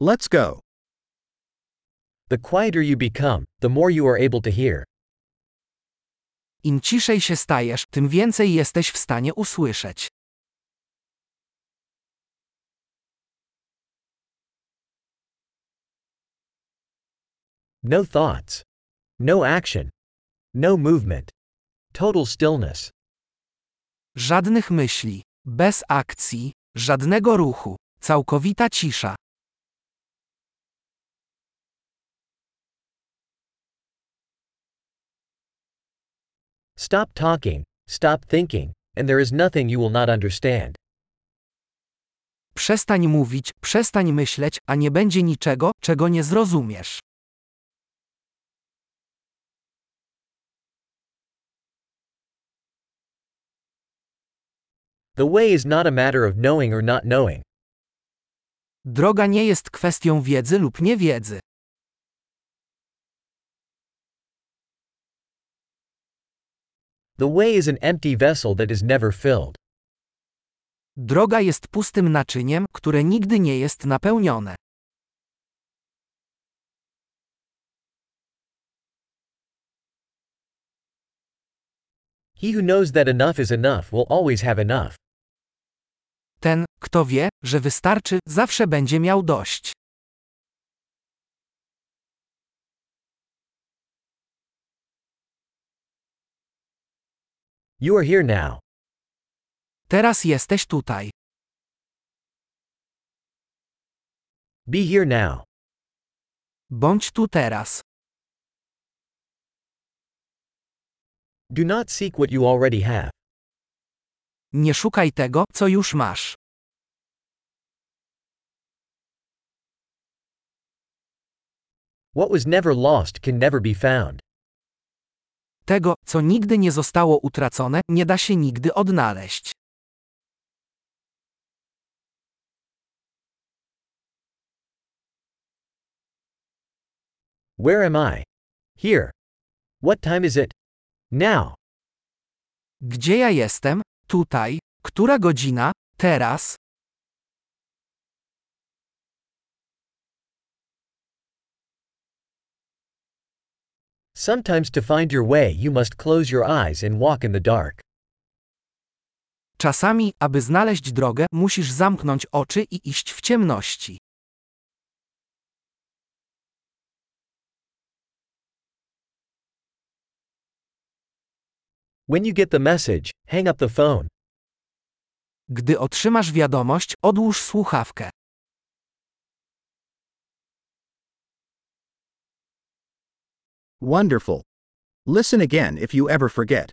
Let's go. The quieter you become, the more you are able to hear. Im ciszej się stajesz, tym więcej jesteś w stanie usłyszeć. No thoughts. No action. No movement. Total stillness. Żadnych myśli, bez akcji, żadnego ruchu, całkowita cisza. Stop talking, stop thinking, and there is nothing you will not understand. Przestań mówić, przestań myśleć, a nie będzie niczego, czego nie zrozumiesz. The way is not a matter of knowing or not knowing. Droga nie jest kwestią wiedzy lub niewiedzy. The way is an empty vessel that is never filled. Droga jest pustym naczyniem, które nigdy nie jest napełnione. He who knows that enough is enough will always have enough. Ten, kto wie, że wystarczy, zawsze będzie miał dość. You are here now. Teraz jesteś tutaj. Be here now. Bądź tu teraz. Do not seek what you already have. Nie szukaj tego, co już masz. What was never lost can never be found. Tego, co nigdy nie zostało utracone, nie da się nigdy odnaleźć. Where am I? Here. What time is it? Now. Gdzie ja jestem? Tutaj. Która godzina? Teraz. Sometimes to find your way you must close your eyes and walk in the dark. Czasami, aby znaleźć drogę, musisz zamknąć oczy i iść w ciemności. When you get the message, hang up the phone. Gdy otrzymasz wiadomość, odłóż słuchawkę. Wonderful. Listen again if you ever forget.